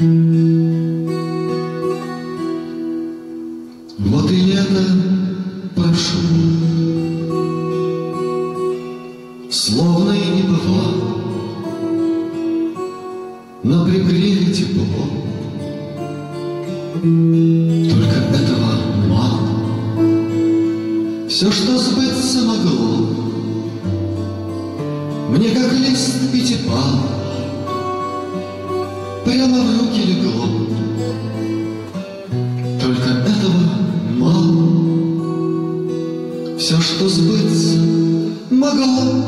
Вот и лето прошло, Словно и не бывало, Но пригрели тепло. Только этого мало. Все, что сбыться могло, Мне как лист пятипал, Прямо в руки легло. Только этого мало. Все, что сбыться могло,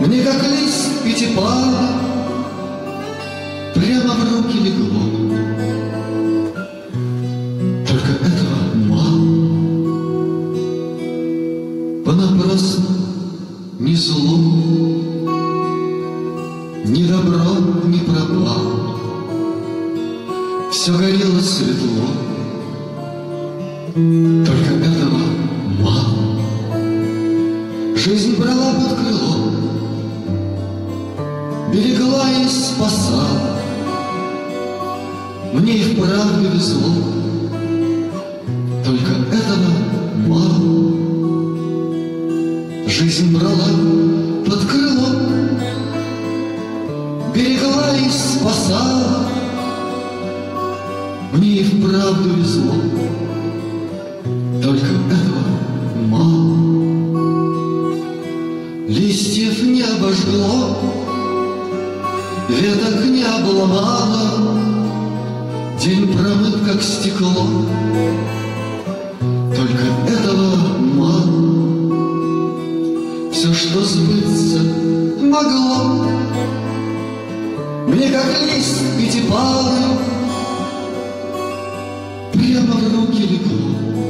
Мне как лист пятипала Прямо в руки легло. Только этого мало. Понапрасну ни зло, Все горело светло, только этого мало. Жизнь брала под крыло, берегла и спасала. Мне и вправду везло, только этого мало. Жизнь брала под крыло, берегла и спасала. Мне и везло, только этого мало. Листьев не обожгло, веток не обломало, День промыт, как стекло, только этого мало. Все, что сбыться могло, Мне как лист пятипалый I'm Kilka paweł kierunku.